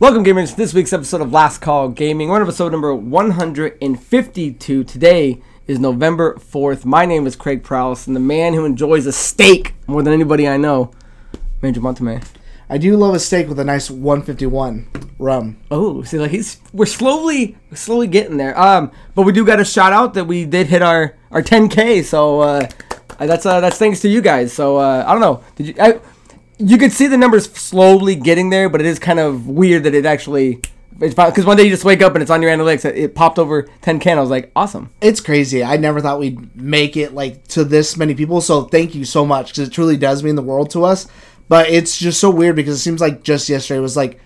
Welcome, gamers, to this week's episode of Last Call Gaming. We're on episode number 152. Today is November 4th. My name is Craig Prowse, and the man who enjoys a steak more than anybody I know, Major Monteme. I do love a steak with a nice 151 rum. Oh, see, like he's we're slowly, slowly getting there. Um, but we do got a shout out that we did hit our our 10k. So uh, that's uh, that's thanks to you guys. So uh, I don't know. Did you? I, you could see the numbers slowly getting there, but it is kind of weird that it actually. Because one day you just wake up and it's on your analytics. It, it popped over 10k. And I was like, awesome. It's crazy. I never thought we'd make it like to this many people. So thank you so much because it truly does mean the world to us. But it's just so weird because it seems like just yesterday was like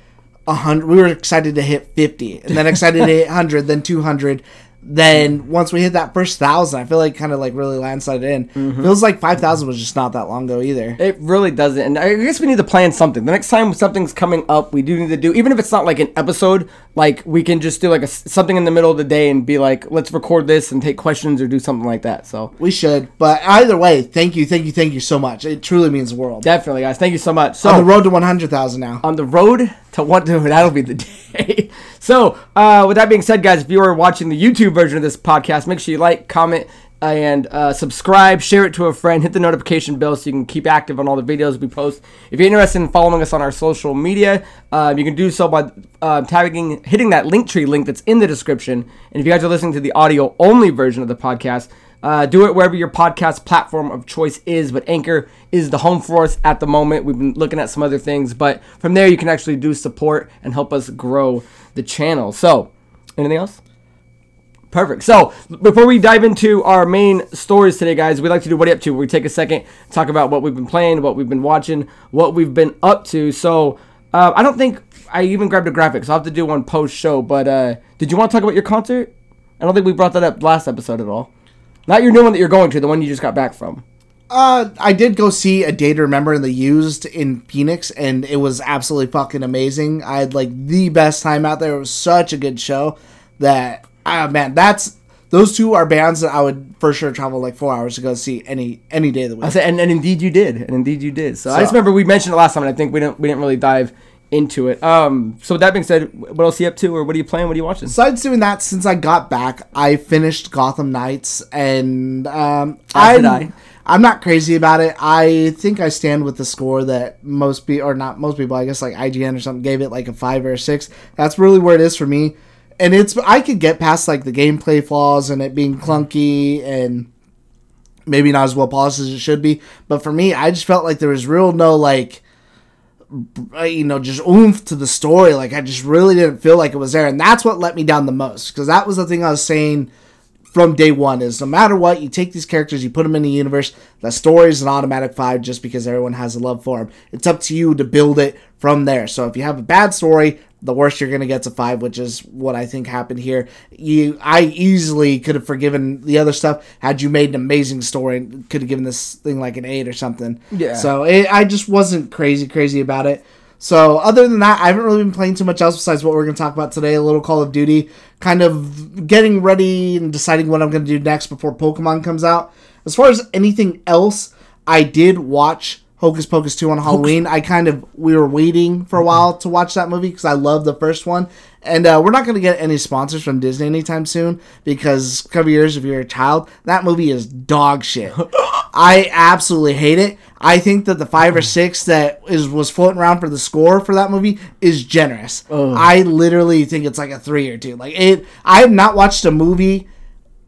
hundred. We were excited to hit 50, and then excited to hit 100, then 200, then once we hit that first thousand, I feel like kind of like really landslide in. Mm-hmm. Feels like five thousand was just not that long ago either. It really doesn't. And I guess we need to plan something. The next time something's coming up, we do need to do, even if it's not like an episode, like we can just do like a, something in the middle of the day and be like, let's record this and take questions or do something like that. So We should, but either way, thank you, thank you, thank you so much. It truly means the world. definitely, guys. Thank you so much. So On the road to one hundred thousand now. on the road to what to that'll be the day. so, uh, with that being said, guys, if you are watching the YouTube version of this podcast, make sure you like, comment, and uh, subscribe, share it to a friend, hit the notification bell so you can keep active on all the videos we post. If you're interested in following us on our social media, uh, you can do so by uh, tagging, hitting that link tree link that's in the description. And if you guys are listening to the audio only version of the podcast, uh, do it wherever your podcast platform of choice is, but Anchor is the home for us at the moment. We've been looking at some other things, but from there you can actually do support and help us grow the channel. So, anything else? Perfect. So, before we dive into our main stories today, guys, we like to do what are you up to. We take a second, talk about what we've been playing, what we've been watching, what we've been up to. So, uh, I don't think I even grabbed a graphic, so I'll have to do one post show. But uh, did you want to talk about your concert? I don't think we brought that up last episode at all. Not your new one that you're going to, the one you just got back from. Uh, I did go see a Day to Remember in the Used in Phoenix, and it was absolutely fucking amazing. I had like the best time out there. It was such a good show that, ah, man, that's those two are bands that I would for sure travel like four hours to go see any any day of the week. I said, and, and indeed you did, and indeed you did. So, I just remember we mentioned it last time, and I think we didn't we didn't really dive into it. Um, so with that being said, what else are you up to, or what are you playing? What are you watching? Besides doing that, since I got back, I finished Gotham Knights, and um, I'm, I. I'm not crazy about it. I think I stand with the score that most people, or not most people, I guess like IGN or something, gave it like a five or a six. That's really where it is for me. And it's I could get past like the gameplay flaws and it being clunky and maybe not as well polished as it should be. But for me, I just felt like there was real no like you know, just oomph to the story. Like I just really didn't feel like it was there, and that's what let me down the most. Because that was the thing I was saying from day one: is no matter what, you take these characters, you put them in the universe. The story is an automatic five, just because everyone has a love for them. It's up to you to build it from there. So if you have a bad story, the worst you're gonna get to five, which is what I think happened here. You, I easily could have forgiven the other stuff had you made an amazing story and could have given this thing like an eight or something. Yeah. So it, I just wasn't crazy crazy about it. So other than that, I haven't really been playing too much else besides what we're gonna talk about today. A little Call of Duty, kind of getting ready and deciding what I'm gonna do next before Pokemon comes out. As far as anything else, I did watch Hocus Pocus 2 on Halloween. I kind of we were waiting for a while to watch that movie because I love the first one. And uh, we're not going to get any sponsors from Disney anytime soon because cover your ears if you're a child. That movie is dog shit. I absolutely hate it. I think that the five or six that is was floating around for the score for that movie is generous. I literally think it's like a three or two. Like it, I have not watched a movie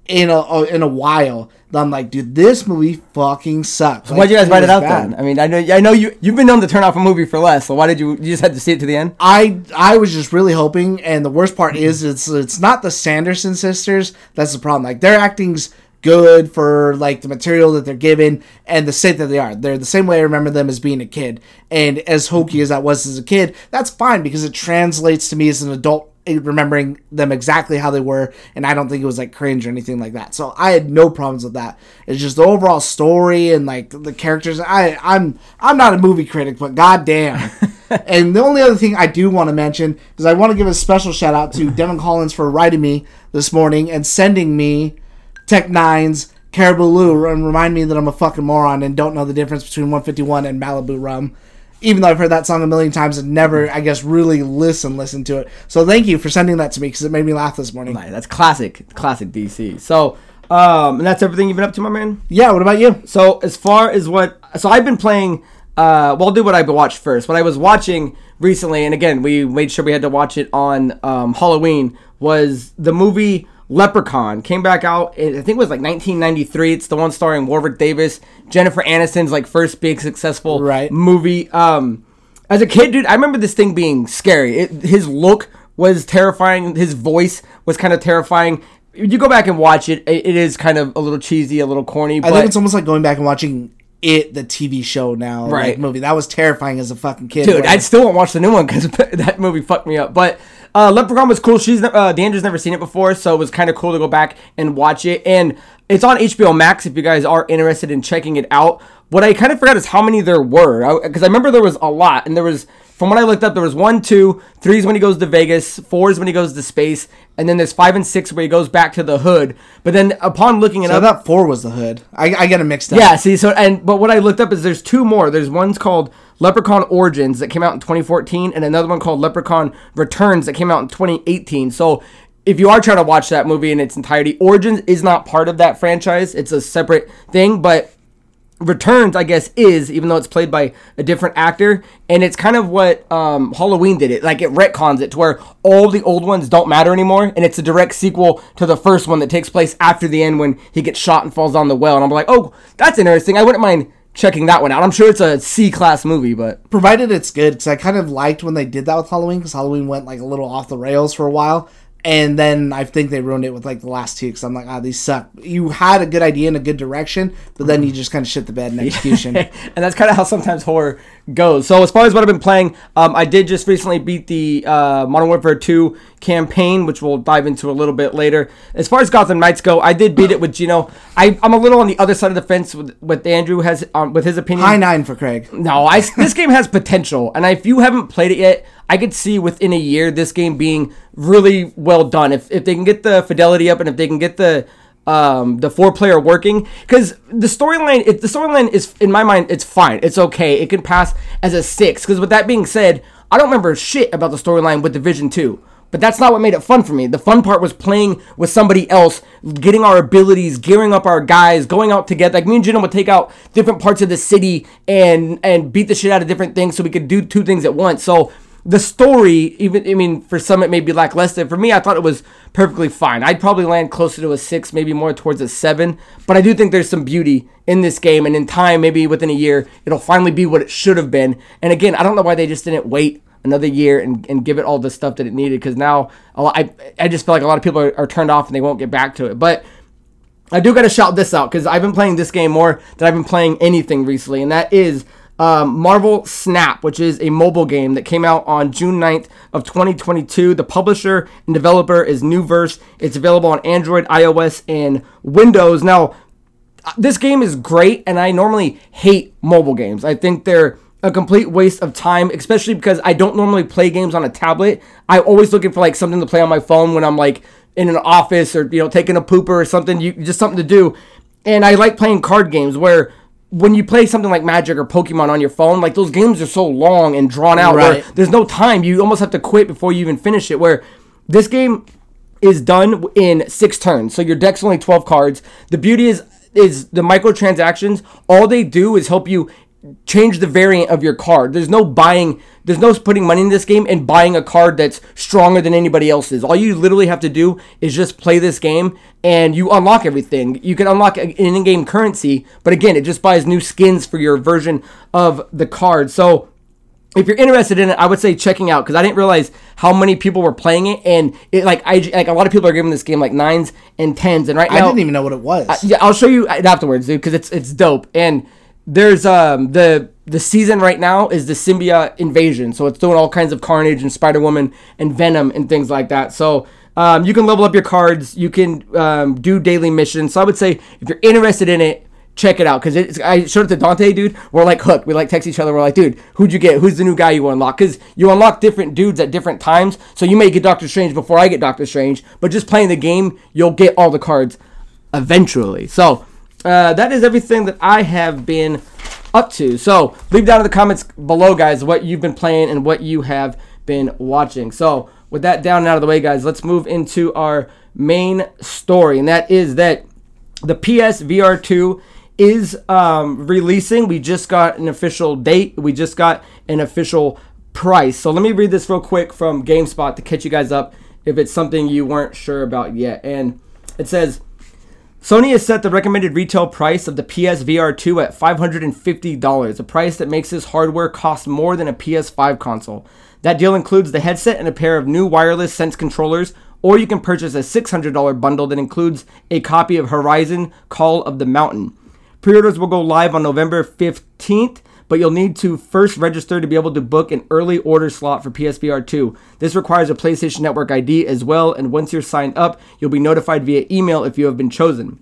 in a in a while. I'm like, dude, this movie fucking sucks. Why'd you guys write it out bad. then? I mean, I know I know you you've been known to turn off a movie for less. So why did you you just had to see it to the end? I I was just really hoping, and the worst part is it's it's not the Sanderson sisters. That's the problem. Like their acting's good for like the material that they're given and the state that they are. They're the same way I remember them as being a kid. And as hokey as that was as a kid, that's fine because it translates to me as an adult remembering them exactly how they were and I don't think it was like cringe or anything like that. So I had no problems with that. It's just the overall story and like the characters. I I'm I'm not a movie critic, but goddamn. and the only other thing I do want to mention is I want to give a special shout out to Devin Collins for writing me this morning and sending me Tech N9ne's Caribou Lou and remind me that I'm a fucking moron and don't know the difference between 151 and Malibu rum. Even though I've heard that song a million times and never, I guess, really listen listen to it. So thank you for sending that to me because it made me laugh this morning. Right, that's classic, classic DC. So, um, and that's everything you've been up to, my man. Yeah. What about you? So as far as what, so I've been playing. Uh, well, I'll do what I watched first. What I was watching recently, and again, we made sure we had to watch it on um, Halloween. Was the movie Leprechaun came back out? I think it was like 1993. It's the one starring Warwick Davis, Jennifer Aniston's like first big successful Right. movie. Um, as a kid, dude, I remember this thing being scary. It, his look was terrifying. His voice was kind of terrifying. You go back and watch it. It, it is kind of a little cheesy, a little corny. I think it's almost like going back and watching it, the TV show now, Right. like, movie. That was terrifying as a fucking kid. dude, where- I still won't watch the new one because that movie fucked me up. But uh, Leprechaun was cool. She's uh, Dandra's never seen it before, so it was kind of cool to go back and watch it. And it's on HBO Max if you guys are interested in checking it out. What I kind of forgot is how many there were because I, remember there was a lot, and there was from what I looked up, there was one, two, three is when he goes to Vegas, four is when he goes to space, and then there's five and six where he goes back to the hood. But then upon looking it I up, thought four was the hood. I, I get it mixed up. yeah, see, so and but what I looked up is there's two more. There's one's called Leprechaun Origins that came out in 2014, and another one called Leprechaun Returns that came out in 2018. So if you are trying to watch that movie in its entirety, Origins is not part of that franchise. It's a separate thing, but Returns, I guess, is even though it's played by a different actor, and it's kind of what um, Halloween did. It like it retcons it to where all the old ones don't matter anymore, and it's a direct sequel to the first one that takes place after the end when he gets shot and falls down the well. And I'm like, oh, that's interesting. I wouldn't mind checking that one out. I'm sure it's a C class movie, but provided it's good because I kind of liked when they did that with Halloween because Halloween went like a little off the rails for a while, and then I think they ruined it with like the last two because I'm like, ah, these suck. You had a good idea in a good direction, but then you just kind of shit the bed in execution. and that's kind of how sometimes horror goes. So as far as what I've been playing, um, I did just recently beat the uh, Modern Warfare 2 campaign, which we'll dive into a little bit later. As far as Gotham Knights go, I did beat it with Gino. I, I'm a little on the other side of the fence with, with Andrew has um, with his opinion. High nine for Craig. No, I this game has potential, and if you haven't played it yet, I could see within a year this game being really well done. If if they can get the fidelity up and if they can get the um the four player working because the storyline the storyline is in my mind it's fine it's okay it can pass as a six because with that being said i don't remember shit about the storyline with division 2 but that's not what made it fun for me. The fun part was playing with somebody else, getting our abilities, gearing up our guys, going out together. Like me and Jino would take out different parts of the city and and beat the shit out of different things so we could do two things at once. So the story, even I mean, for some it may be lackluster. For me, I thought it was perfectly fine. I'd probably land closer to a six, maybe more towards a seven. But I do think there's some beauty in this game, and in time, maybe within a year, it'll finally be what it should have been. And again, I don't know why they just didn't wait another year and, and give it all the stuff that it needed because now lot, I, I just feel like a lot of people are, are turned off and they won't get back to it. But I do got to shout this out because I've been playing this game more than I've been playing anything recently, and that is um, Marvel Snap, which is a mobile game that came out on June 9th of 2022. The publisher and developer is Nuverse. It's available on Android, iOS, and Windows. Now, this game is great, and I normally hate mobile games. I think they're a complete waste of time, especially because I don't normally play games on a tablet. I'm always looking for like something to play on my phone when I'm like in an office or you know taking a pooper or something. You just something to do, and I like playing card games where. When you play something like Magic or Pokemon on your phone, like those games are so long and drawn out, Right. where there's no time. You almost have to quit before you even finish it. Where this game is done in six turns. So your deck's only 12 cards. The beauty is is the microtransactions, all they do is help you change the variant of your card. There's no buying, there's no putting money in this game and buying a card that's stronger than anybody else's. All you literally have to do is just play this game and you unlock everything. You can unlock an in-game currency, but again, it just buys new skins for your version of the card. So if you're interested in it, I would say checking out because I didn't realize how many people were playing it, and it like I like a lot of people are giving this game like nines and tens, and right now I didn't even know what it was. yeah, I'll show you afterwards, dude, because it's it's dope. And there's um the the season right now is the symbiote invasion, so it's doing all kinds of carnage and Spider Woman and Venom and things like that. So. Um, you can level up your cards. You can um, do daily missions. So I would say if you're interested in it, check it out because I showed it to Dante, dude. We're like hooked. We like text each other. We're like, dude, who'd you get? Who's the new guy you unlock? Because you unlock different dudes at different times. So you may get Doctor Strange before I get Doctor Strange, but just playing the game, you'll get all the cards eventually. So uh, that is everything that I have been up to. So leave down in the comments below, guys, what you've been playing and what you have been watching. So with that down and out of the way, guys, let's move into our main story, and that is that the PS VR 2 is um, releasing. We just got an official date. We just got an official price. So let me read this real quick from GameSpot to catch you guys up if it's something you weren't sure about yet. And it says Sony has set the recommended retail price of the PSVR 2 at $550, a price that makes this hardware cost more than a PS5 console. That deal includes the headset and a pair of new wireless Sense controllers, or you can purchase a $600 bundle that includes a copy of Horizon Call of the Mountain. Pre orders will go live on November 15th, but you'll need to first register to be able to book an early order slot for PSVR 2. This requires a PlayStation Network ID as well, and once you're signed up, you'll be notified via email if you have been chosen.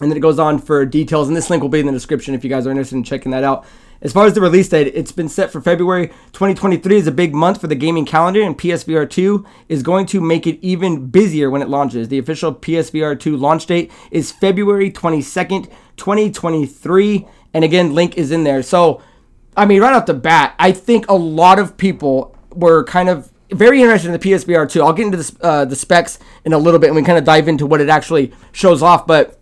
And then it goes on for details, and this link will be in the description if you guys are interested in checking that out. As far as the release date, it's been set for February 2023 is a big month for the gaming calendar, and PSVR 2 is going to make it even busier when it launches. The official PSVR 2 launch date is February 22nd, 2023, and again, link is in there. So, I mean, right off the bat, I think a lot of people were kind of very interested in the PSVR 2. I'll get into the, uh, the specs in a little bit, and we kind of dive into what it actually shows off, but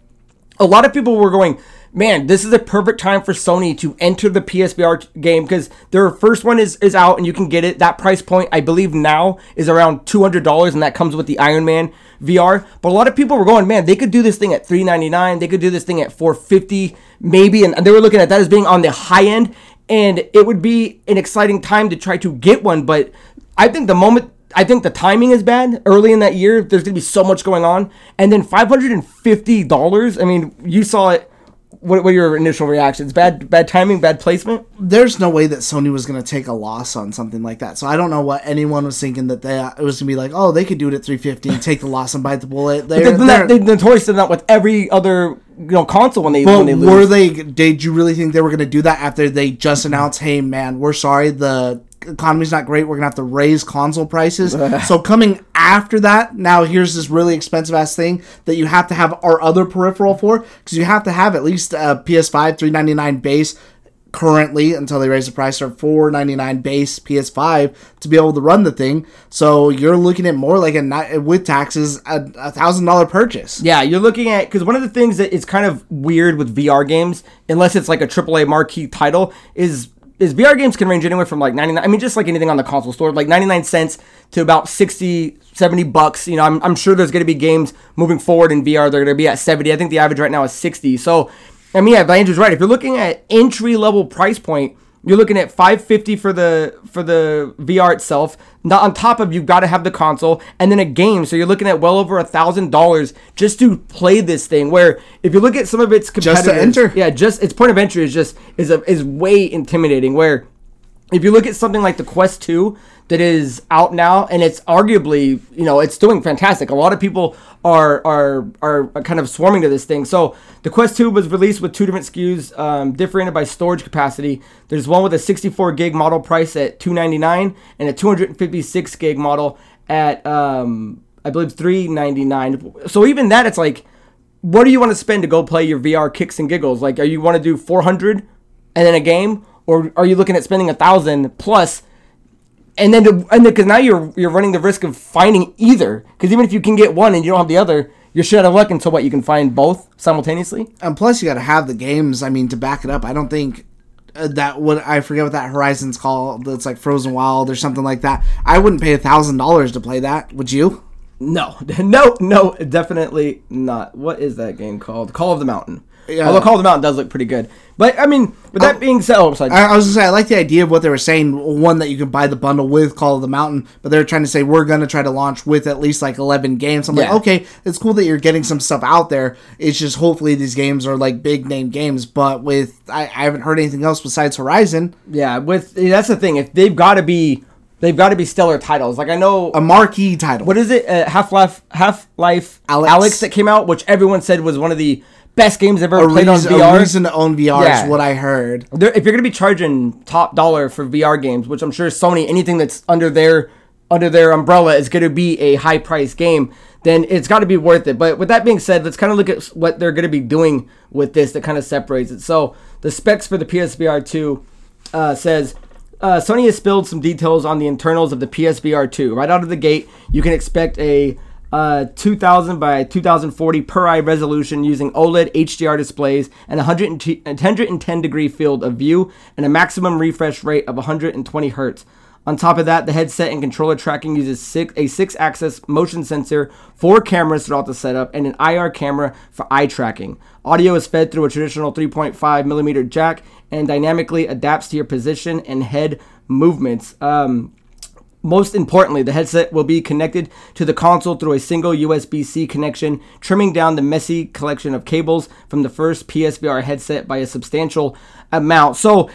a lot of people were going man, this is a perfect time for Sony to enter the PSVR game because their first one is, is out and you can get it. That price point, I believe now, is around $200 and that comes with the Iron Man VR. But a lot of people were going, man, they could do this thing at 399. They could do this thing at 450 maybe. And they were looking at that as being on the high end. And it would be an exciting time to try to get one. But I think the moment I think the timing is bad early in that year. There's going to be so much going on. And then $550, I mean, you saw it what, are your initial reactions? Bad bad timing, bad placement. There's no way that Sony was going to take a loss on something like that. So I don't know what anyone was thinking that they it was going to be like, oh, they could do it at 350 and take the loss and bite the bullet. They're, they, they're, they notoriously did that with every other you know console when they but when they lose. Were they? Did you really think they were going to do that after they just announced, hey man, we're sorry the economy's not great. We're gonna have to raise console prices. so coming after that, now here's this really expensive ass thing that you have to have our other peripheral for because you have to have at least a PS5 399 base currently until they raise the price for 499 base PS5 to be able to run the thing. So you're looking at more like a with taxes a thousand dollar purchase. Yeah, you're looking at because one of the things that is kind of weird with VR games, unless it's like a AAA marquee title, is is VR games can range anywhere from like 99 I mean just like anything on the console store like 99 cents to about 60 70 bucks you know I'm, I'm sure there's going to be games moving forward in VR they're going to be at 70 I think the average right now is 60 so I mean yeah Andrew's right if you're looking at entry level price point you're looking at 550 for the for the VR itself. Not on top of you've got to have the console and then a game. So you're looking at well over a thousand dollars just to play this thing. Where if you look at some of its competitors, just to enter, yeah, just its point of entry is just is a, is way intimidating. Where if you look at something like the Quest 2, that is out now, and it's arguably, you know, it's doing fantastic. A lot of people are are are kind of swarming to this thing. So the Quest 2 was released with two different SKUs, um, differentiated by storage capacity. There's one with a 64 gig model price at 299, and a 256 gig model at um, I believe 399. So even that, it's like, what do you want to spend to go play your VR kicks and giggles? Like, are you want to do 400 and then a game, or are you looking at spending a thousand plus? and then to, and because now you're you're running the risk of finding either. Because even if you can get one and you don't have the other you're shit out of luck until what you can find both simultaneously? And plus you got to have the games i mean to back it up. I don't think uh, that would i forget what that horizon's called. That's like frozen wild or something like that. I wouldn't pay a thousand dollars to play that. Would you? No. No no definitely not. What is that game called? Call of the mountain yeah. Although Call of the Mountain does look pretty good. But, I mean, with that oh, being said, oh, sorry. I, I was going to say, I like the idea of what they were saying. One, that you can buy the bundle with Call of the Mountain, but they're trying to say we're going to try to launch with at least like 11 games. I'm yeah. like, okay, it's cool that you're getting some stuff out there. It's just hopefully these games are like big name games. But with, I, I haven't heard anything else besides Horizon. Yeah, with, that's the thing. If they've got to be they've got to be stellar titles. Like I know a marquee title. What is it? Uh, Half Life, Half Life, Alex. Alyx that came out, which everyone said was one of the best games ever a played reason, on VR. A reason to own VR yeah. is what I heard. They're, if you're gonna be charging top dollar for VR games, which I'm sure Sony, anything that's under their under their umbrella is going to be a high price game, then it's got to be worth it. But with that being said, let's kind of look at what they're going to be doing with this that kind of separates it. So the specs for the PSVR 2 uh, says uh, Sony has spilled some details on the internals of the PSVR 2. Right out of the gate, you can expect a uh, 2000 by 2040 per eye resolution using OLED HDR displays and 110 degree field of view and a maximum refresh rate of 120 hertz. On top of that, the headset and controller tracking uses six, a six axis motion sensor, four cameras throughout the setup, and an IR camera for eye tracking. Audio is fed through a traditional 3.5 millimeter jack and dynamically adapts to your position and head movements. Um, most importantly, the headset will be connected to the console through a single USB C connection, trimming down the messy collection of cables from the first PSVR headset by a substantial amount. So,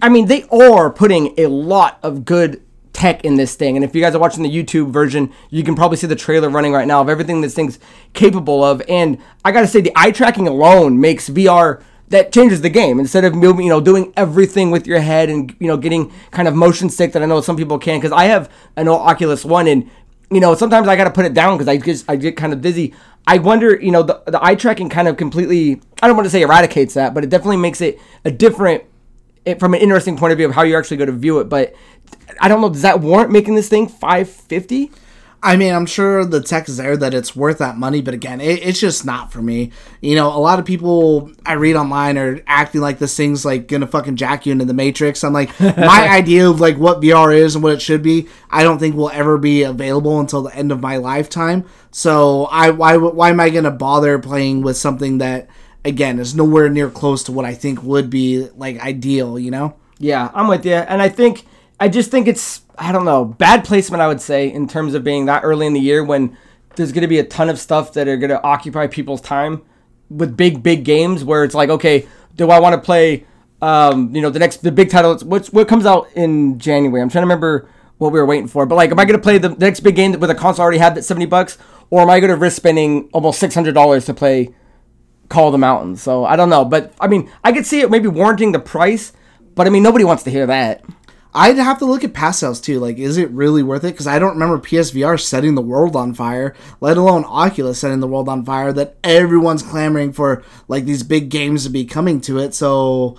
I mean, they are putting a lot of good tech in this thing. And if you guys are watching the YouTube version, you can probably see the trailer running right now of everything this thing's capable of. And I gotta say, the eye tracking alone makes VR that changes the game instead of moving, you know, doing everything with your head and you know getting kind of motion sick that I know some people can because I have an Oculus One and you know sometimes I got to put it down because I just I get kind of dizzy. I wonder, you know, the the eye tracking kind of completely I don't want to say eradicates that, but it definitely makes it a different it, from an interesting point of view of how you're actually going to view it. But I don't know, does that warrant making this thing 550? I mean, I'm sure the tech is there that it's worth that money, but again, it, it's just not for me. You know, a lot of people I read online are acting like this thing's like gonna fucking jack you into the matrix. I'm like, my idea of like what VR is and what it should be, I don't think will ever be available until the end of my lifetime. So I why why am I gonna bother playing with something that again is nowhere near close to what I think would be like ideal? You know? Yeah, I'm with you, and I think I just think it's I don't know bad placement. I would say in terms of being that early in the year when there's going to be a ton of stuff that are going to occupy people's time with big big games where it's like okay, do I want to play? Um, you know the next the big title. What's what comes out in January? I'm trying to remember what we were waiting for. But like, am I going to play the, next big game with a console I already had that's seventy bucks, or am I going to risk spending almost six hundred dollars to play Call of the Mountains? So I don't know, but I mean, I could see it maybe warranting the price, but I mean, nobody wants to hear that. I'd have to look at past sales too. Like, is it really worth it? Because I don't remember PSVR setting the world on fire, let alone Oculus setting the world on fire. That everyone's clamoring for like these big games to be coming to it. So,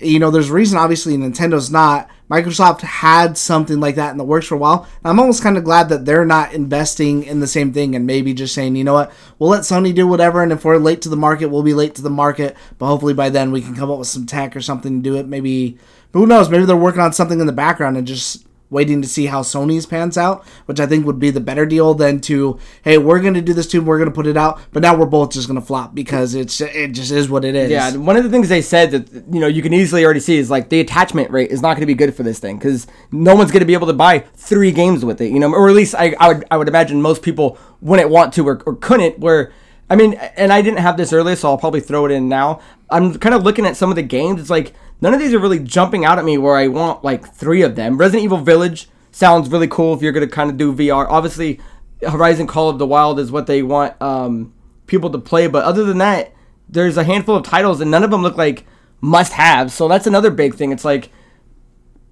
you know, there's a reason. Obviously, Nintendo's not. Microsoft had something like that in the works for a while. I'm almost kind of glad that they're not investing in the same thing and maybe just saying, you know what, we'll let Sony do whatever, and if we're late to the market, we'll be late to the market. But hopefully by then we can come up with some tech or something to do it. Maybe but who knows? Maybe they're working on something in the background and just waiting to see how Sony's pans out, which I think would be the better deal than to, hey, we're going to do this too, we're going to put it out, but now we're both just going to flop because it's it just is what it is. Yeah, one of the things they said that you know you can easily already see is like the attachment rate is not going to be good for this thing because no one's going to be able to buy three games with it, you know, or at least I, I would I would imagine most people wouldn't want to or, or couldn't. Where I mean, and I didn't have this earlier, so I'll probably throw it in now. I'm kind of looking at some of the games. It's like none of these are really jumping out at me where I want like three of them. Resident Evil Village sounds really cool if you're gonna kind of do VR. Obviously, Horizon Call of the Wild is what they want um, people to play, but other than that, there's a handful of titles and none of them look like must-haves. So that's another big thing. It's like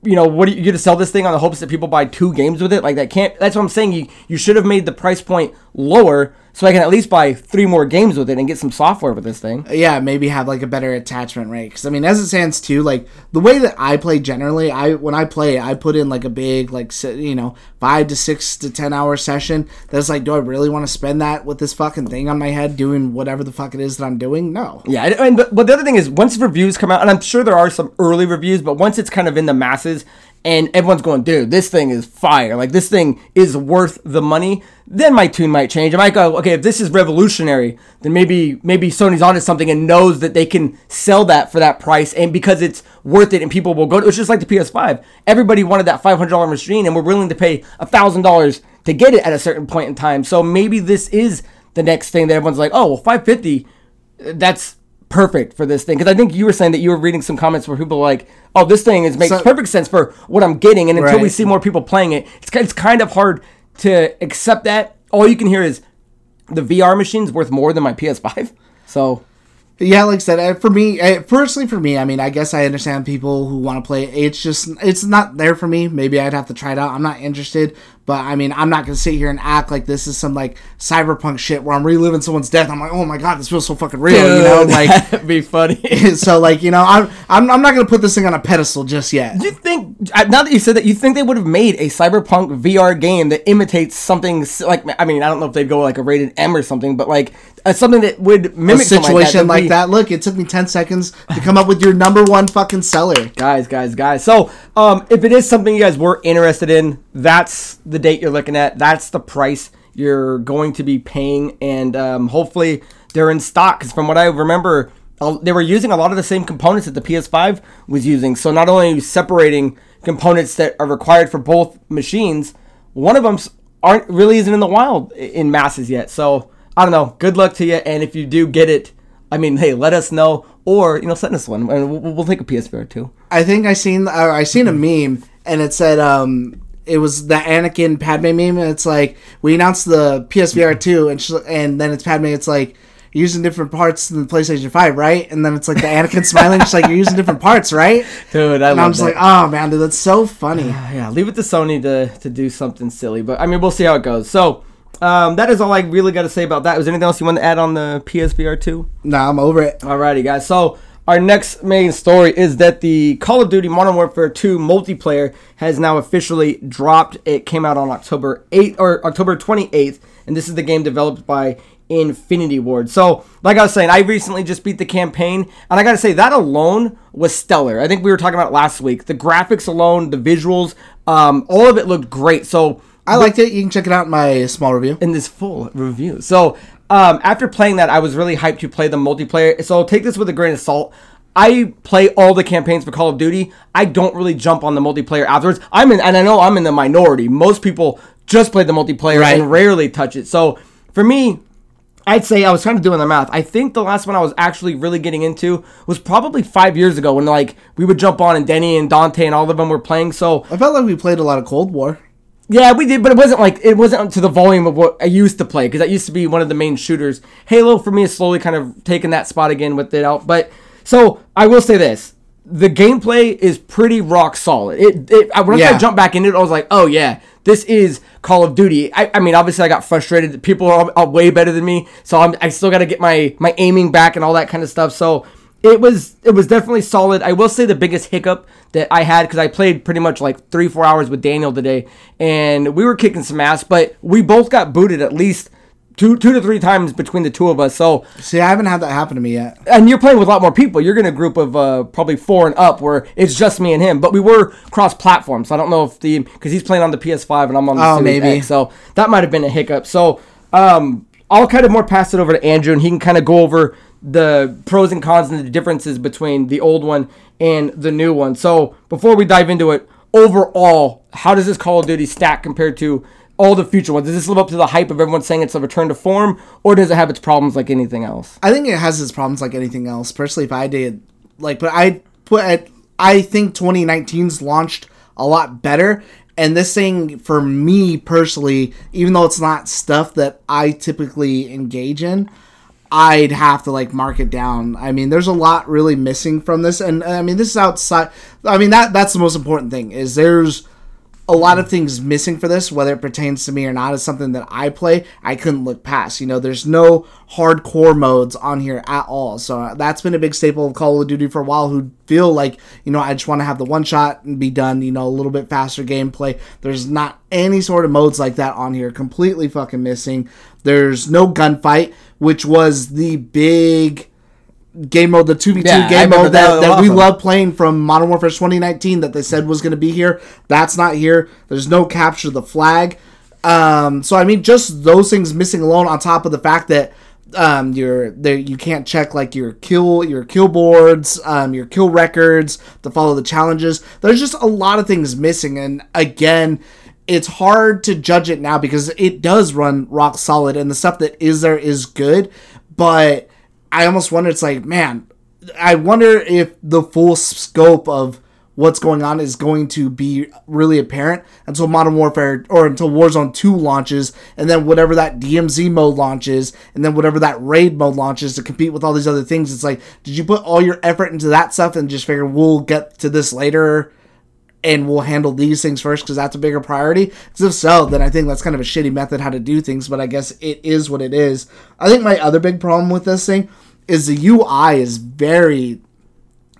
you know, what are you going to sell this thing on the hopes that people buy two games with it? Like that can't. That's what I'm saying. You you should have made the price point lower so I can at least buy three more games with it and get some software with this thing. Yeah, maybe have like a better attachment rate. Because I mean, as it stands too, like the way that I play generally, I when I play, I put in like a big like you know five to six to ten hour session. That's like, do I really want to spend that with this fucking thing on my head doing whatever the fuck it is that I'm doing? No. Yeah, I mean, but, but the other thing is once reviews come out, and I'm sure there are some early reviews, but once it's kind of in the masses and everyone's going, dude, this thing is fire. Like this thing is worth the money. Then my tune might change. I might go, okay, if this is revolutionary, then maybe maybe Sony's onto something and knows that they can sell that for that price, and because it's worth it, and people will go. To, it's just like the PS5. Everybody wanted that five hundred dollar machine, and we're willing to pay thousand dollars to get it at a certain point in time. So maybe this is the next thing that everyone's like, oh, well, five fifty. That's perfect for this thing because I think you were saying that you were reading some comments where people were like, "Oh, this thing is makes so, perfect sense for what I'm getting," and until right. we see more people playing it, it's it's kind of hard to accept that. All you can hear is the VR machine's worth more than my PS5. So yeah, like I said, uh, for me, uh, personally, for me, I mean, I guess I understand people who want to play it. It's just, it's not there for me. Maybe I'd have to try it out. I'm not interested. But I mean, I'm not gonna sit here and act like this is some like cyberpunk shit where I'm reliving someone's death. I'm like, oh my god, this feels so fucking real, you know? Like, that'd be funny. so like, you know, I'm, I'm I'm not gonna put this thing on a pedestal just yet. You think now that you said that, you think they would have made a cyberpunk VR game that imitates something like I mean, I don't know if they'd go like a rated M or something, but like uh, something that would mimic something situation like like that. that. Look, it took me ten seconds to come up with your number one fucking seller. guys guys guys so um if it is something you guys were interested in that's the date you're looking at that's the price you're going to be paying and um, hopefully they're in stock because from what i remember they were using a lot of the same components that the ps5 was using so not only are you separating components that are required for both machines one of them aren't really isn't in the wild in masses yet so i don't know good luck to you and if you do get it I mean, hey, let us know, or you know, send us one, and we'll, we'll take a PSVR too. I think I seen uh, I seen a meme and it said um it was the Anakin Padme meme and it's like we announced the PSVR two and sh- and then it's Padme it's like using different parts than the PlayStation Five right and then it's like the Anakin smiling she's like you're using different parts right Dude, I and I'm just that. like oh man dude that's so funny yeah, leave it to Sony to, to do something silly, but I mean, we'll see how it goes. So, um, that is all I really got to say about that. Was anything else you want to add on the PSVR two? nah I'm over it Alrighty, guys. So our next main story is that the Call of Duty Modern Warfare 2 multiplayer has now officially dropped. It came out on October 8th or October 28th, and this is the game developed by Infinity Ward. So, like I was saying, I recently just beat the campaign, and I gotta say that alone was stellar. I think we were talking about it last week. The graphics alone, the visuals, um, all of it looked great. So I liked it you can check it out in my small review in this full review. So um, after playing that, I was really hyped to play the multiplayer. So take this with a grain of salt. I play all the campaigns for Call of Duty. I don't really jump on the multiplayer afterwards. I'm in, and I know I'm in the minority. Most people just play the multiplayer Right. and rarely touch it. So for me, I'd say I was kind of doing the math. I think the last one I was actually really getting into was probably five years ago when like we would jump on and Denny and Dante and all of them were playing. So I felt like we played a lot of Cold War yeah, we did, but it wasn't like it wasn't to the volume of what I used to play because that used to be one of the main shooters. Halo for me is slowly kind of taking that spot again with it out. But so I will say this: the gameplay is pretty rock solid. It, it I- once I Yeah. jumped back into it, I was like, oh yeah, this is Call of Duty. I, I mean, obviously I got frustrated. People are, are way better than me, so I'm, I still got to get my my aiming back and all that kind of stuff. So it was it was definitely solid. I will say the biggest hiccup that I had because I played pretty much like three four hours with Daniel today, and we were kicking some ass, but we both got booted at least two two to three times between the two of us. So see I haven't had that happen to me yet and you're playing with a lot more people. You're in a group of uh, probably four and up, where it's just me and him. But we were cross-platform, so I don't know if the because he's playing on the PS5 and I'm on the Oh, Series maybe. X, so that might have been a hiccup. So um, I'll kind of more pass it over to Andrew, and he can kind of go over the pros and cons and the differences between the old one and the new one. So before we dive into it, overall, how does this Call of Duty stack compared to all the future ones? Does this live up to the hype of everyone saying it's a return to form, or does it have its problems like anything else? I think it has its problems like anything else. Personally, if I did like, but I put at, I think 2019's launched a lot better. And this thing, for me personally, even though it's not stuff that I typically engage in, I'd have to like mark it down. I mean, there's a lot really missing from this, and I mean, this is outside. I mean, that that's the most important thing is there's a lot of things missing for this, whether it pertains to me or not, is something that I play. I couldn't look past. You know, there's no hardcore modes on here at all. So uh, that's been a big staple of Call of Duty for a while. Who feel like you know I just want to have the one shot and be done. You know, a little bit faster gameplay. There's not any sort of modes like that on here. Completely fucking missing. There's no gunfight, which was the big game mode, the 2v2 Yeah, game mode that. that, That we love playing from Modern Warfare 2019 that they said was going to be here. That's not here. There's no capture the flag. Um, so I mean, just those things missing alone, on top of the fact that um, you're there, you can't check like your kill your kill boards, um, your kill records to follow the challenges. There's just a lot of things missing, and again. It's hard to judge it now because it does run rock solid and the stuff that is there is good, but I almost wonder. It's like, man, I wonder if the full scope of what's going on is going to be really apparent until Modern Warfare or until Warzone 2 launches, and then whatever that DMZ mode launches, and then whatever that raid mode launches to compete with all these other things. It's like, did you put all your effort into that stuff and just figure we'll get to this later? And we'll handle these things first because that's a bigger priority. Because if so, then I think that's kind of a shitty method how to do things. But I guess it is what it is. I think my other big problem with this thing is the UI is very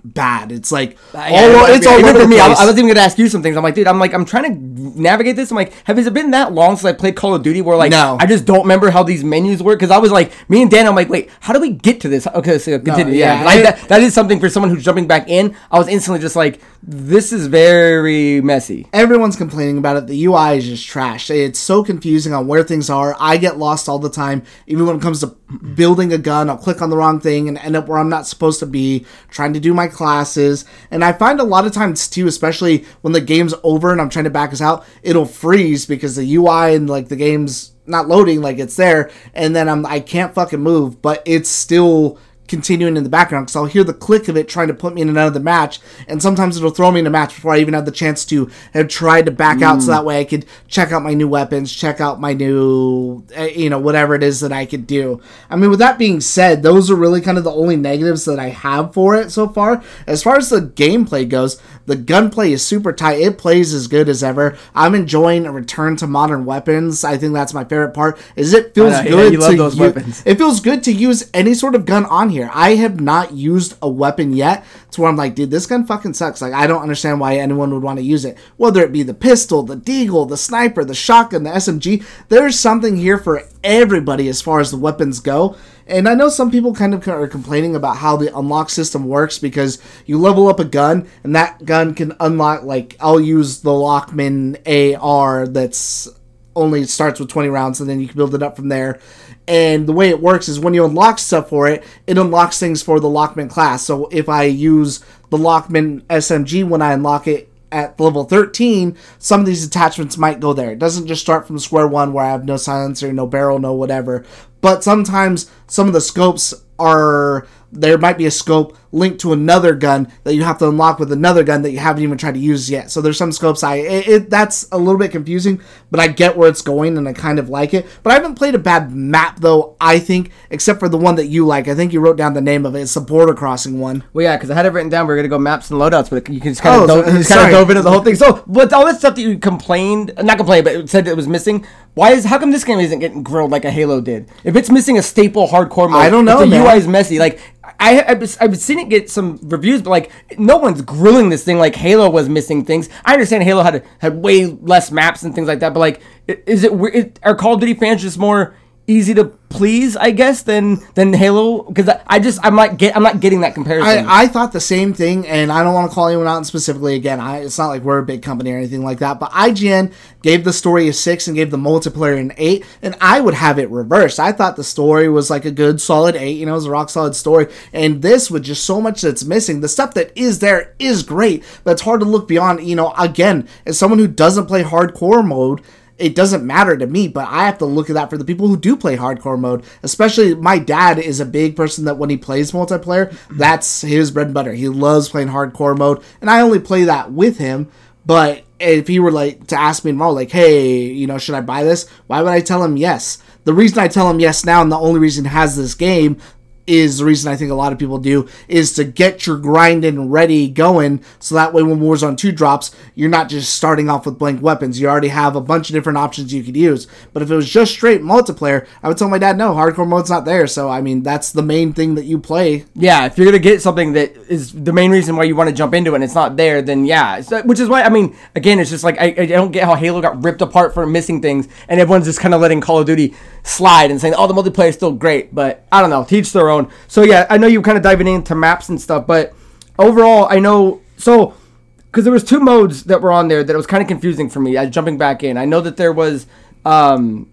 bad. It's like Uh, Yeah, all, it's all over for me. I. I was even gonna ask you some things. I'm like, dude, I'm like, I'm trying to navigate this. I'm like, have it been that long since I played Call of Duty? Where like, No. I just don't remember how these menus work. Because I was like, me and Dan, I'm like, wait, how do we get to this? Okay, so continue. yeah, yeah, I- that, that is something for someone who's jumping back in. I was instantly just like, this is very messy. Everyone's complaining about it. The UI is just trash. It's so confusing on where things are. I get lost all the time. Even when it comes to building a gun, I'll click on the wrong thing and end up where I'm not supposed to be, trying to do my classes. And I find a lot of times too, especially when the game's over and I'm trying to back us out, it'll freeze because the UI and like the game's not loading like it's there and then I'm I can't fucking move, but it's still continuing in the background because I'll hear the click of it trying to put me in another match, and sometimes it'll throw me in a match before I even have the chance to have tried to back out, so that way I could check out my new weapons, check out my new, uh, you know, whatever it is that I could do. I mean, with that being said, those are really kind of the only negatives that I have for it so far. As far as the gameplay goes, the gunplay is super tight. It plays as good as ever. I'm enjoying a return to modern weapons. I think that's my favorite part. Is it feels know, yeah, good you love to those u- weapons. it feels good to use any sort of gun on here. I have not used a weapon yet to where I'm like, dude, this gun fucking sucks. Like, I don't understand why anyone would want to use it. Whether it be the pistol, the deagle, the sniper, the shotgun, the SMG, there's something here for everybody as far as the weapons go. And I know some people kind of are complaining about how the unlock system works because you level up a gun and that gun can unlock, like, I'll use the Lachmann AR that's only starts with 20 rounds and then you can build it up from there. And the way it works is when you unlock stuff for it, it unlocks things for the Lachmann class. So if I use the Lachmann SMG when I unlock it at level 13, some of these attachments might go there. It doesn't just start from square one where I have no silencer, no barrel, no whatever. But sometimes some of the scopes are there might be a scope linked to another gun that you have to unlock with another gun that you haven't even tried to use yet. So there's some scopes I it, it that's a little bit confusing, but I get where it's going and I kind of like it. But I haven't played a bad map though. I think except for the one that you like. I think you wrote down the name of it. It's the border crossing one. Well, yeah, because I had it written down. We are gonna go maps and loadouts, but you can just kind Oh, of dove, so- kind of dove into the whole thing. So, with all that stuff that you complained, not complained, but said it was missing. Why is how come this game isn't getting grilled like a Halo did? If it's missing a staple hardcore mode, I don't know, the man. UI is messy. Like I, I've, I've seen it get some reviews, but like no one's grilling this thing like Halo was missing things. I understand Halo had had way less maps and things like that, but like, is it, are Call of Duty fans just more easy to please, I guess, than than Halo? Because I, just I'm not get I'm not getting that comparison. I, I thought the same thing, and I don't want to call anyone out specifically. Again, I, it's not like we're a big company or anything like that. But IGN gave the story a six and gave the multiplayer an eight, and I would have it reversed. I thought the story was like a good solid eight. You know, it was a rock solid story, and this with just so much that's missing. The stuff that is there is great, but it's hard to look beyond. You know, again, as someone who doesn't play hardcore mode it doesn't matter to me, but I have to look at that for the people who do play hardcore mode. Especially my dad is a big person that when he plays multiplayer, that's his bread and butter. He loves playing hardcore mode, and I only play that with him. But if he were like to ask me tomorrow, like, hey, you know, should I buy this? Why would I tell him yes? The reason I tell him yes now, and the only reason he has this game is the reason I think a lot of people do is to get your grinding ready going so that way when Warzone 2 drops, you're not just starting off with blank weapons. You already have a bunch of different options you could use. But if it was just straight multiplayer, I would tell my dad, no, hardcore mode's not there. So, I mean, that's the main thing that you play. Yeah, if you're gonna get something that is the main reason why you want to jump into it, and it's not there, then yeah. So, uh, which is why I mean, again, it's just like I, I don't get how Halo got ripped apart for missing things, and everyone's just kind of letting Call of Duty slide and saying, "Oh, the multiplayer is still great," but I don't know, teach their own. So yeah, I know you kind of diving into maps and stuff, but overall, I know so because there was two modes that were on there that was kind of confusing for me. I jumping back in, I know that there was um,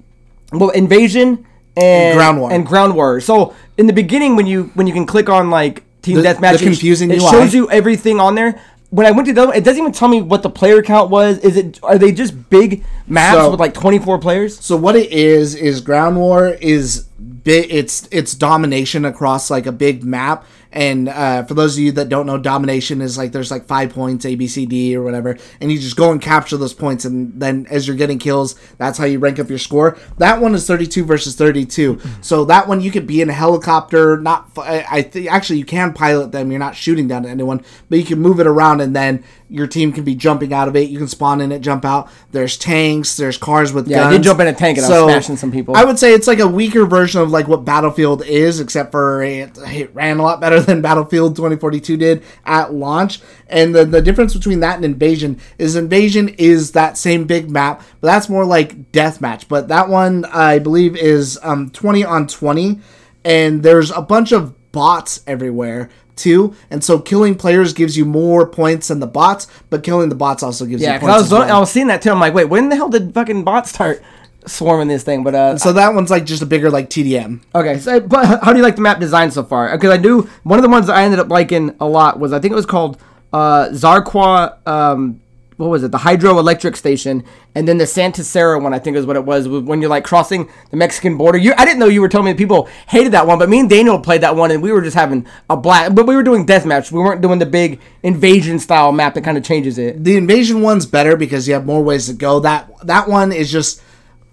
well, invasion and Ground War. and ground war. So in the beginning, when you when you can click on like team The- deathmatch, the confusing it, it shows you everything on there. When I went to the, it doesn't even tell me what the player count was. Is it are they just big maps So- with like twenty four players? So what it is is Ground War is big. It's it's domination across like a big map, And uh, for those of you that don't know, domination is like there's like five points, A, B, C, D, or whatever, and you just go and capture those points, and then as you're getting kills, that's how you rank up your score. That one is 32 versus 32. So that one you could be in a helicopter. Not, I I think actually you can pilot them. You're not shooting down at anyone, but you can move it around, and then your team can be jumping out of it. You can spawn in it, jump out. There's tanks. There's cars with Yeah, I guns. did jump in a tank and I was smashing some people. I would say it's like a weaker version of like what Battlefield is, except for it, it ran a lot better than Battlefield 2042 did at launch. And the, the difference between that and Invasion is Invasion is that same big map, but that's more like deathmatch. But that one I believe is um, 20 on 20, and there's a bunch of bots everywhere too. And so killing players gives you more points than the bots, but killing the bots also gives yeah, you points. I was well. I was seeing that too. I'm like, wait, when the hell did fucking bots start swarming this thing? But uh, so that one's like just a bigger like TDM. Okay, so but how do you like the map design so far? Because I do one of the ones that I ended up liking a lot was I think it was called uh, Zarqwa. Um, what was it? The hydroelectric station, and then the Santa Sara one. I think is what it was. When you're like crossing the Mexican border. You, I didn't know you were telling me people hated that one, but me and Daniel played that one, and we were just having a blast. But we were doing deathmatch. We weren't doing the big invasion style map that kind of changes it. the invasion one's better because you have more ways to go. That that one is just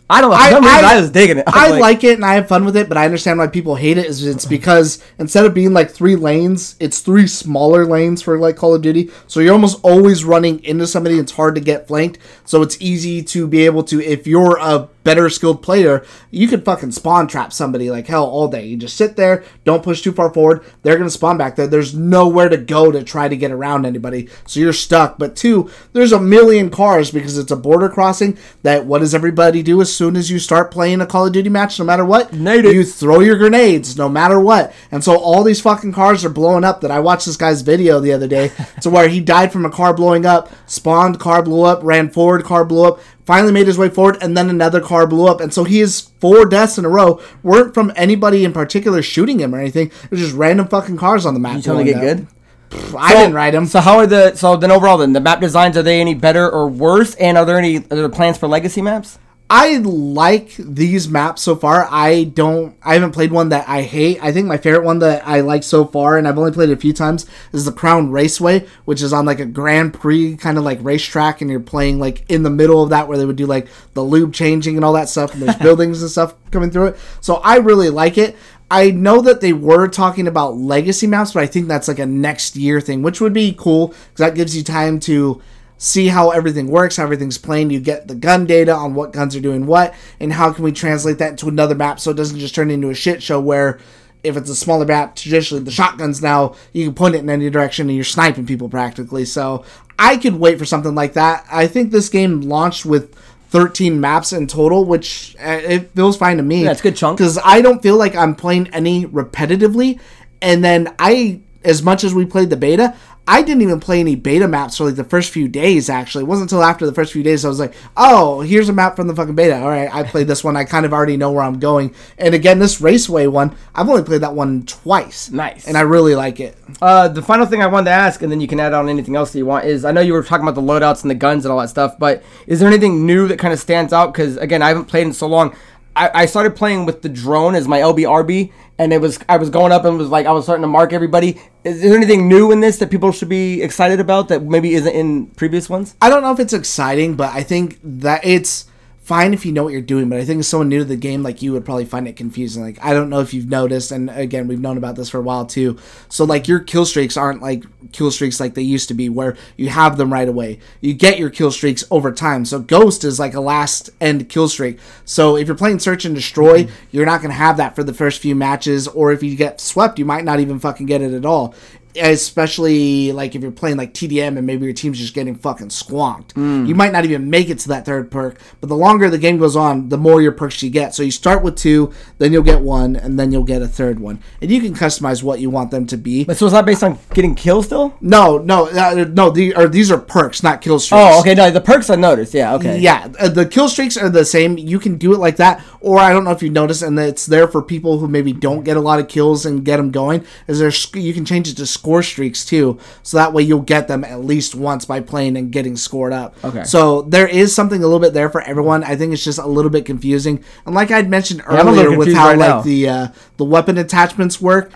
I don't know. I, I, I- was digging it. I was like, it and I have fun with it, but I understand why people hate it. Is it's because instead of being like three lanes, it's three smaller lanes for like Call of Duty. So you're almost always running into somebody. It's hard to get flanked. So it's easy to be able to if you're a better skilled player, you could fucking spawn trap somebody like hell all day. You just sit there, don't push too far forward. They're gonna spawn back there. There's nowhere to go to try to get around anybody, so you're stuck. But two, there's a million cars because it's a border crossing. That what does everybody do as soon as you start playing a Call of Duty match? No matter what, Nade it. you throw your grenades no matter what. And so all these fucking cars are blowing up. That I watched this guy's video the other day to where he died from a car blowing up, spawned, car blew up, ran forward, car blew up, finally made his way forward, and then another car blew up. And so he is four deaths in a row. weren't from anybody in particular shooting him or anything. It was just random fucking cars on the map. You totally get up. good. I didn't ride him. So how are the so then overall then the map designs are they any better or worse? And are there any are there plans for legacy maps? I like these maps so far. I don't. I haven't played one that I hate. I think my favorite one that I like so far, and I've only played it a few times, is the Crown Raceway, which is on like a Grand Prix kind of like racetrack, and you're playing like in the middle of that where they would do like the lube changing and all that stuff, and there's buildings and stuff coming through it. So I really like it. I know that they were talking about legacy maps, but I think that's like a next year thing, which would be cool because that gives you time to see how everything works, how everything's playing. You get the gun data on what guns are doing what, and how can we translate that into another map so it doesn't just turn into a shit show where if it's a smaller map, traditionally the shotguns now you can point it in any direction and you're sniping people practically. So I could wait for something like that. I think this game launched with 13 maps in total, which uh, it feels fine to me. Yeah, a good chunk. because I don't feel like I'm playing any repetitively. And then I, as much as we played the beta, I didn't even play any beta maps for like the first few days. Actually, it wasn't until after the first few days I was like, "Oh, here's a map from the fucking beta." All right, I played this one. I kind of already know where I'm going. And again, this raceway one, I've only played that one twice. Nice. and I really like it. Uh, the final thing I wanted to ask, and then you can add on anything else that you want, is I know you were talking about the loadouts and the guns and all that stuff, but is there anything new that kind of stands out? Because again, I haven't played in so long. I, I started playing with the drone as my LBRB, and it was I was going up and was like I was starting to mark everybody. Is there anything new in this that people should be excited about that maybe isn't in previous ones? I don't know if it's exciting, but I think that it's fine if you know what you're doing. But I think as someone new to the game, like you would probably find it confusing. Like I don't know if you've noticed, and again, we've known about this for a while too. So like your kill streaks aren't like kill streaks like they used to be, where you have them right away. You get your kill streaks over time. So Ghost is like a last end kill streak. So if you're playing Search and Destroy, you're not gonna have that for the first few matches, or if you get swept, you might not even fucking get it at all especially like if you're playing like TDM and maybe your team's just getting fucking squonked. You might not even make it to that third perk, but the longer the game goes on, the more your perks you get. So you start with two, then you'll get one, and then you'll get a third one. And you can customize what you want them to be. But so is that based on getting kills still? No, no, uh, no. The, or these are perks, not kill streaks. Oh, okay. No, the perks I noticed. Yeah, okay. Yeah, uh, the kill streaks are the same. You can do it like that, or I don't know if you noticed, and it's there for people who maybe don't get a lot of kills and get them going. Is there you can change it to score streaks too, so that way you'll get them at least once by playing and getting scored up. Okay. So there is something a little bit there for everyone. I think it's just a little bit confusing, and like I'd mentioned I'm a little earlier with how right like now. the uh, the weapon attachments work.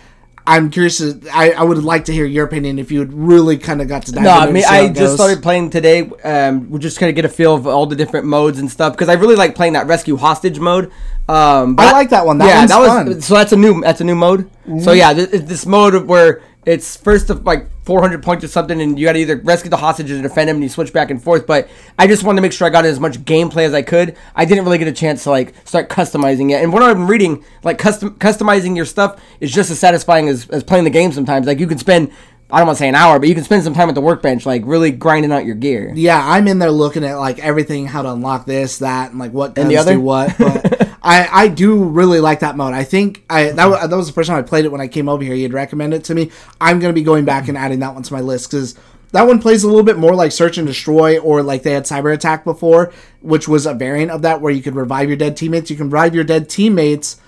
I'm curious. To, I I would like to hear your opinion if you had really kind of got to dive No, I mean and see how I just goes. started playing today. Um, we're just kind of get a feel of all the different modes and stuff because I really like playing that rescue hostage mode. Um, but I like that one. That one's that was fun. so that's a new that's a new mode. So yeah, th- this mode where it's first of like 400 points or something, and you got to either rescue the hostages or defend him, and you switch back and forth. But I just wanted to make sure I got as much gameplay as I could. I didn't really get a chance to like start customizing it. And what I've been reading, like custom customizing your stuff, is just as satisfying as, as playing the game. Sometimes, like you can spend. I don't want to say an hour, but you can spend some time at the workbench, like really grinding out your gear. yeah, I'm in there looking at like everything, how to unlock this, that, and like what guns the other? do what. But I I do really like that mode. I think I that, wa- that was the first time I played it when I came over here. You'd recommend it to me. I'm gonna be going back and adding that one to my list because. That one plays a little bit more like Search and Destroy, or like they had Cyber Attack before, which was a variant of that where you could revive your dead teammates. You can revive your dead teammates,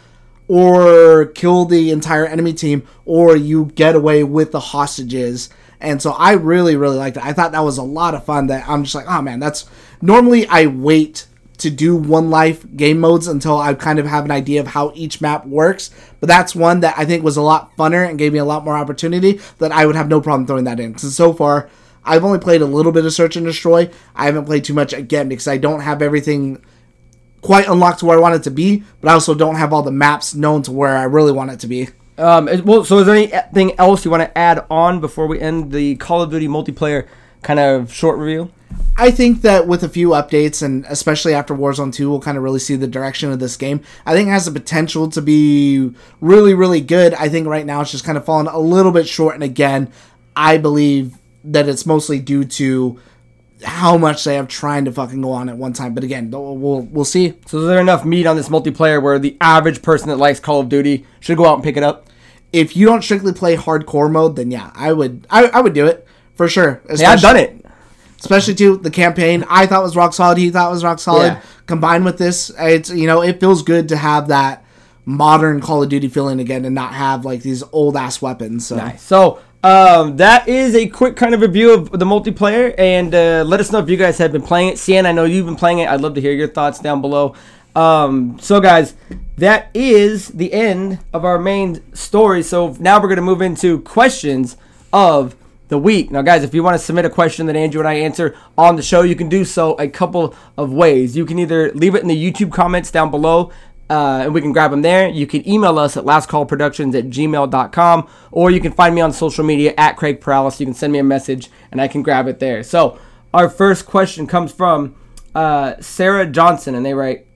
or kill the entire enemy team, or you get away with the hostages. And so I really, really liked it. I thought that was a lot of fun. That I'm just like, oh man, that's normally I wait to do one life game modes until I kind of have an idea of how each map works. But that's one that I think was a lot funner and gave me a lot more opportunity that I would have no problem throwing that in. Because so far, I've only played a little bit of Search and Destroy. I haven't played too much again because I don't have everything quite unlocked to where I want it to be, but I also don't have all the maps known to where I really want it to be. Um, well, so is there anything else you want to add on before we end the Call of Duty multiplayer kind of short review? I think that with a few updates, and especially after Warzone 2, we'll kind of really see the direction of this game. I think it has the potential to be really, really good. I think right now it's just kind of fallen a little bit short, and again, I believe that it's mostly due to how much they have trying to fucking go on at one time. But again, we'll we'll see. So is there enough meat on this multiplayer where the average person that likes Call of Duty should go out and pick it up? If you don't strictly play hardcore mode, then yeah, I would I, I would do it for sure. Yeah, I've done it. Especially too the campaign I thought was rock solid. He thought was rock solid. Yeah. Combined with this, it's you know it feels good to have that modern Call of Duty feeling again and not have like these old ass weapons. So Nice. So um, that is a quick kind of review of the multiplayer, and uh, let us know if you guys have been playing it. Cian, I know you've been playing it. I'd love to hear your thoughts down below. Um, so guys, that is the end of our main story. So now we're gonna move into questions of the week. Now, guys, if you want to submit a question that Andrew and I answer on the show, you can do so a couple of ways. You can either leave it in the YouTube comments down below. Uh, and we can grab them there. You can email us at lastcallproductions at gmail.com, or you can find me on social media at Craig Paralis. You can send me a message and I can grab it there. So, our first question comes from uh, Sarah Johnson, and they write,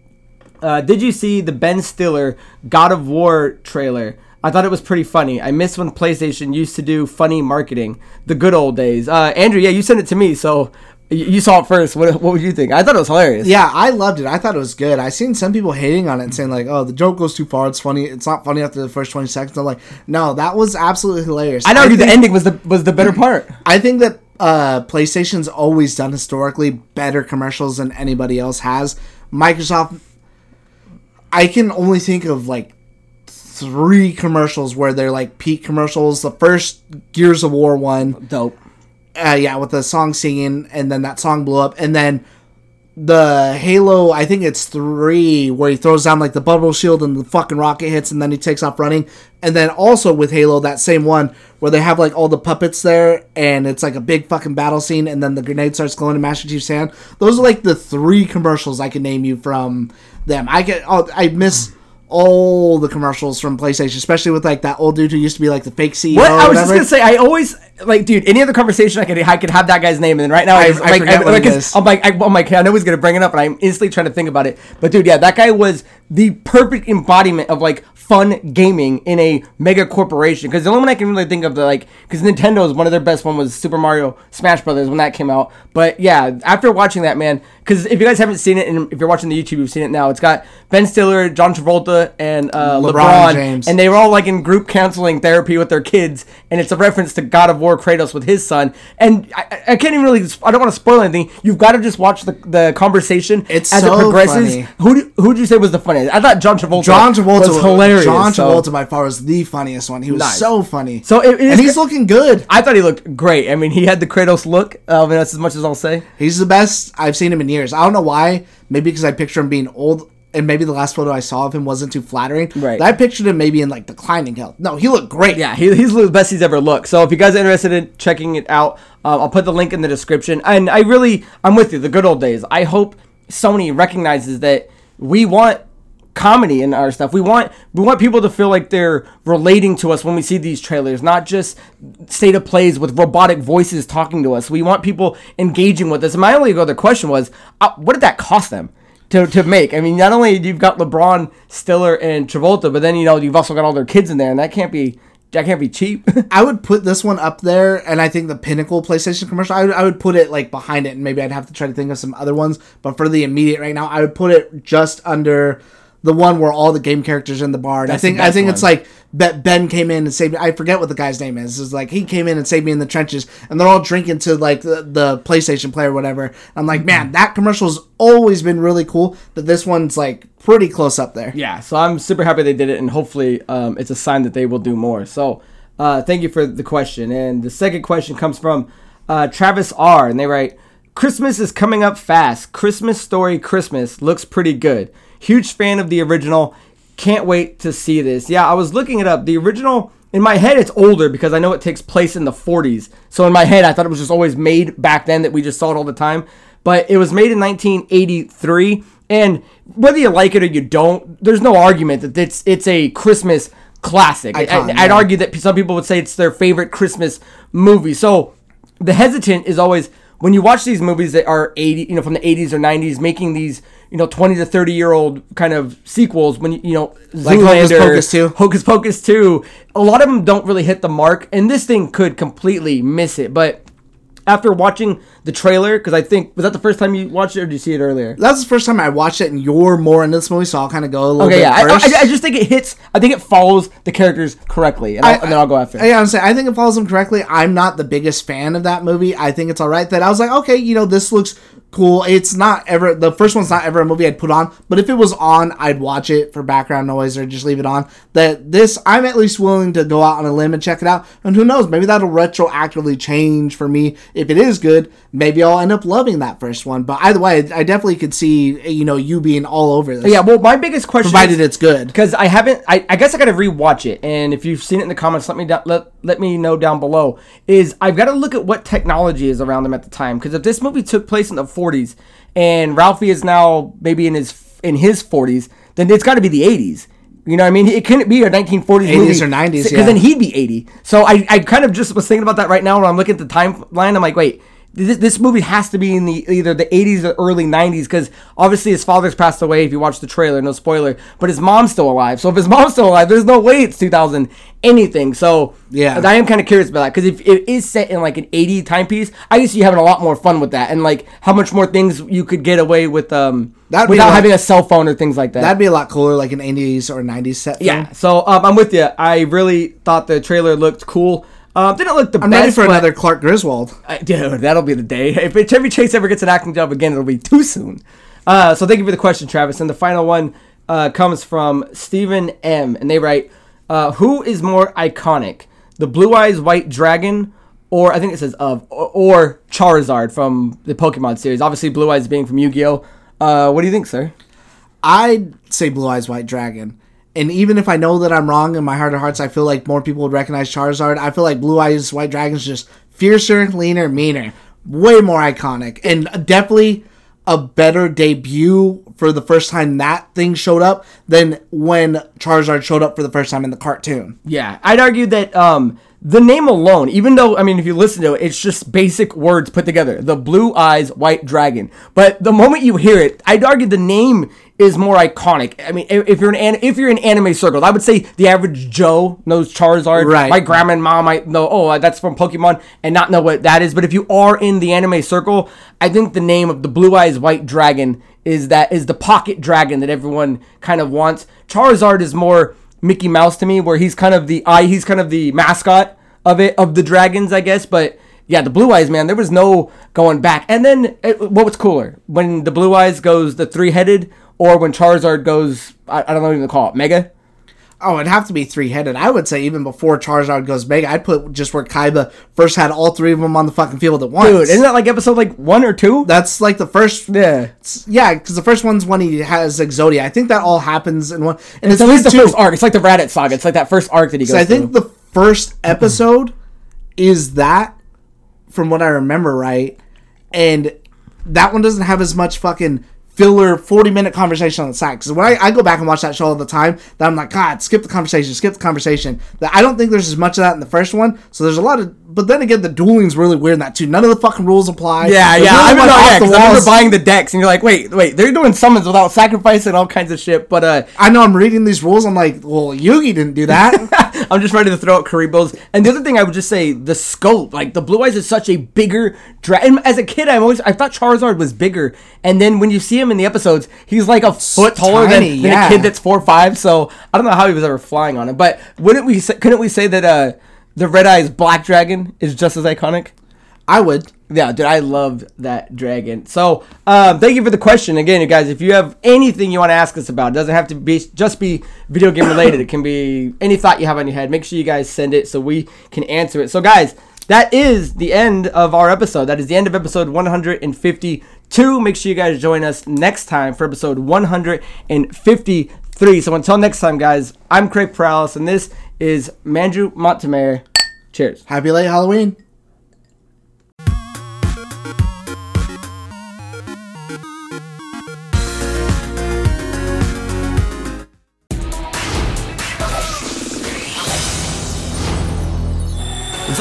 uh, Did you see the Ben Stiller God of War trailer? I thought it was pretty funny. I miss when PlayStation used to do funny marketing, the good old days. Uh, Andrew, yeah, you sent it to me, so you saw it first. What, what would you think? I thought it was hilarious. yeah, I loved it. I thought it was good. I seen some people hating on it and saying like, "Oh, the joke goes too far. It's funny. It's not funny after the first twenty seconds." I'm like, no, that was absolutely hilarious. I'd argue the think- ending was the was the better part. I think that uh, PlayStation's always done historically better commercials than anybody else has. Microsoft, I can only think of like three commercials where they're like peak commercials. The first Gears of War one, Dope. uh, yeah, with the song singing, and then that song blew up, and then the Halo, I think it's three, where he throws down like the bubble shield and the fucking rocket hits, and then he takes off running. And then also with Halo, that same one where they have like all the puppets there, and it's like a big fucking battle scene, and then the grenade starts glowing in Master Chief's hand. Those are like the three commercials I can name you from them. I get, oh, I miss. All the commercials from PlayStation, especially with like that old dude who used to be like the fake CEO. What I was just gonna say, I always like, dude. Any other conversation I could, I could have that guy's name, and then right now, I- I like, forget what like, it it's- is. I'm like, I, I'm like, I know he's gonna bring it up, and I'm instantly trying to think about it. But dude, yeah, that guy was the perfect embodiment of like fun gaming in a mega corporation. Because the only one I can really think of, the like, because Nintendo's one of their best one was Super Mario Smash Brothers when that came out. But yeah, after watching that, man, because if you guys haven't seen it, and if you're watching the YouTube, you've seen it now. It's got Ben Stiller, John Travolta, and uh, LeBron LeBron, James. and they were all like in group counseling therapy with their kids, and it's a reference to God of War Kratos with his son. And I, I- can't even really, I don't want to spoil anything. You've got to just watch the, the conversation It's as so it progresses. funny. Who do, who you say was the funniest? I thought John Travolta. John Travolta was hilarious. John so- Travolta by far was the funniest one. He was Nice. so funny. So it- and he's looking good. I thought he looked great. I mean, he had the Kratos look. I mean, that's as much as I'll say. He's the best I've seen him in years. I don't know why. Maybe because I picture him being old and maybe the last photo I saw of him wasn't too flattering. Right. I pictured him maybe in like declining health. No, he looked great. Yeah, he, he's the best he's ever looked. So if you guys are interested in checking it out, uh, I'll put the link in the description. And I really, I'm with you. The good old days. I hope Sony recognizes that we want comedy in our stuff. We want we want people to feel like they're relating to us when we see these trailers, not just state of plays with robotic voices talking to us. We want people engaging with us. And my only other question was, uh, what did that cost them? To, to make, I mean, not only do you've got LeBron, Stiller, and Travolta, but then you know you've also got all their kids in there, and that can't be that can't be cheap. I would put this one up there, and I think the pinnacle PlayStation commercial. I would, I would put it like behind it, and maybe I'd have to try to think of some other ones. But for the immediate right now, I would put it just under the one where all the game characters are in the bar. And I That's the think I think it's like Be- Ben came in and saved me. I forget what the guy's name is. It's like he came in and saved me in the trenches, and they're all drinking to like the, the PlayStation player or whatever. I'm like, man, that commercial's always been really cool. But this one's like pretty close up there. yeah, so I'm super happy they did it, and hopefully um, it's a sign that they will do more. So uh, thank you for the question. And the second question comes from uh, Travis R. And they write, Christmas is coming up fast. Christmas Story Christmas looks pretty good. Huge fan of the original. Can't wait to see this. Yeah, I was looking it up. The original, in my head, it's older because I know it takes place in the 40s. So in my head, I thought it was just always made back then that we just saw it all the time. But it was made in 1983. And whether you like it or you don't, there's no argument that it's it's a Christmas classic. Icon, I, I'd yeah. argue that some people would say it's their favorite Christmas movie. So the hesitant is always when you watch these movies that are 80, you know, from the 80s or 90s, making these, you know, 20 to 30 year old kind of sequels. When you, you know, Like Hocus Zoolander, Pocus 2. Hocus Pocus 2, a lot of them don't really hit the mark, and this thing could completely miss it. But after watching the trailer, because I think was that the first time you watched it, or did you see it earlier? That's the first time I watched it, and you're more into this movie, so I'll kind of go a little Okay, bit yeah, I, first. I, I just think it hits. I think it follows the characters correctly, and, I'll, and then I'll go after. Yeah, I'm saying I think it follows them correctly. I'm not the biggest fan of that movie. I think it's all right. That I was like, okay, you know, this looks cool. It's not ever the first one's not ever a movie I'd put on, but if it was on, I'd watch it for background noise or just leave it on. That this, I'm at least willing to go out on a limb and check it out. And who knows, maybe that'll retroactively change for me. If it is good, maybe I'll end up loving that first one. But either way, I definitely could see you know you being all over this. yeah, well, my biggest question, provided is, it's good. because I haven't. I, I guess I got to rewatch it, and if you've seen it in the comments, let me down, let let me know down below. Is I've got to look at what technology is around them at the time, because if this movie took place in the 40s and Ralphie is now maybe in his in his 40s, then it's got to be the 80s. You know what I mean? It couldn't be a 1940s 80s movie or 90s, because yeah. then he'd be 80. So I, I kind of just was thinking about that right now when I'm looking at the timeline. I'm like, wait, this, this movie has to be in the either the 80s or early 90s because obviously his father's passed away. If you watch the trailer, no spoiler, but his mom's still alive. So if his mom's still alive, there's no way it's 2000 anything. So Yeah. I am kind of curious about that because if it is set in like an 80 timepiece, I see you having a lot more fun with that and like how much more things you could get away with um That'd without like- having a cell phone or things like that. That'd be a lot cooler, like an 80s or 90s set. Film. Yeah, so um, I'm with you. I really thought the trailer looked cool. Um, didn't look the I'm best. ready for another Clark Griswold. I- dude, that'll be the day. If Chevy Chase ever gets an acting job again, it'll be too soon. Uh, so thank you for the question, Travis. And the final one uh, comes from Stephen M. And they write, uh, "Who is more iconic, the Blue Eyes White Dragon, or I think it says of, or, or Charizard from the Pokemon series? Obviously, Blue Eyes being from Yu-Gi-Oh. Uh, what do you think, sir? I'd say Blue Eyes White Dragon. And even if I know that I'm wrong in my heart of hearts, I feel like more people would recognize Charizard. I feel like Blue Eyes White Dragon's just fiercer, leaner, meaner, way more iconic, and definitely a better debut for the first time that thing showed up than when Charizard showed up for the first time in the cartoon. Yeah, I'd argue that um, the name alone, even though I mean, if you listen to it, it's just basic words put together. The blue eyes, white dragon. But the moment you hear it, I'd argue the name is more iconic. I mean, if you're an an- if you're in anime circles, I would say the average Joe knows Charizard. Right. My grandma and mom might know. Oh, uh, that's from Pokemon, and not know what that is. But if you are in the anime circle, I think the name of the blue eyes, white dragon is that is the pocket dragon that everyone kind of wants. Charizard is more Mickey Mouse to me, where he's kind of the eye, he's kind of the mascot of it of the dragons, I guess. But yeah, the blue eyes, man, there was no going back. And then eh, what was cooler when the blue eyes goes the three headed, or when Charizard goes, I, I don't know what you call it, Mega. Oh, it'd have to be three headed. I would say even before Charizard goes Mega, I'd put just where Kaiba first had all three of them on the fucking field at once. Dude, isn't that like episode like one or two? That's like the first. yeah. Yeah, because the first one's when he has Exodia. I think that all happens in one. And It's at least the too, first arc. It's like the Raditz saga. It's like that first arc that he goes So I think through. the first episode is that, from what I remember, right? And that one doesn't have as much fucking filler 40 minute conversation on the side. Because when I, I go back and watch that show all the time, that I'm like, God, skip the conversation, skip the conversation. That I don't think there's as much of that in the first one. So there's a lot of. But then again, the dueling's really weird in that too. None of the fucking rules apply. Yeah, They're yeah. I remember, like, yeah, the I remember buying the decks, and you're like, wait, wait, they're doing summons without sacrificing all kinds of shit. But uh, I know I'm reading these rules. I'm like, well, Yugi didn't do that. I'm just ready to throw out Kuribohs. And the other thing I would just say, the scope, like the Blue Eyes is such a bigger dragon. As a kid, I'm always I thought Charizard was bigger, and then when you see him in the episodes, he's like a foot taller tiny, than, than yeah. a kid that's four or five. So I don't know how he was ever flying on it. But wouldn't we? Say, couldn't we say that uh, the Red Eyes Black Dragon is just as iconic? I would. Yeah, dude, I loved that dragon. So, um, thank you for the question again, you guys. If you have anything you want to ask us about, it doesn't have to be just be video game related. it can be any thought you have on your head. Make sure you guys send it so we can answer it. So, guys, that is the end of our episode. That is the end of episode 152. Make sure you guys join us next time for episode 153. So, until next time, guys, I'm Craig Prowlis, and this is Mandrew Montemayor. Cheers. Happy late Halloween.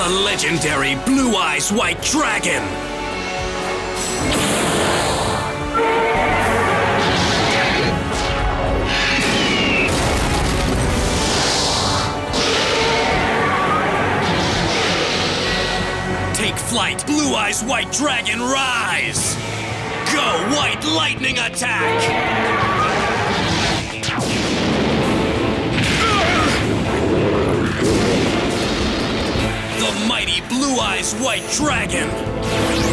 The legendary Blue Eyes White Dragon. Take flight, Blue Eyes White Dragon, rise! Go, White Lightning Attack! Mighty Blue Eyes White Dragon!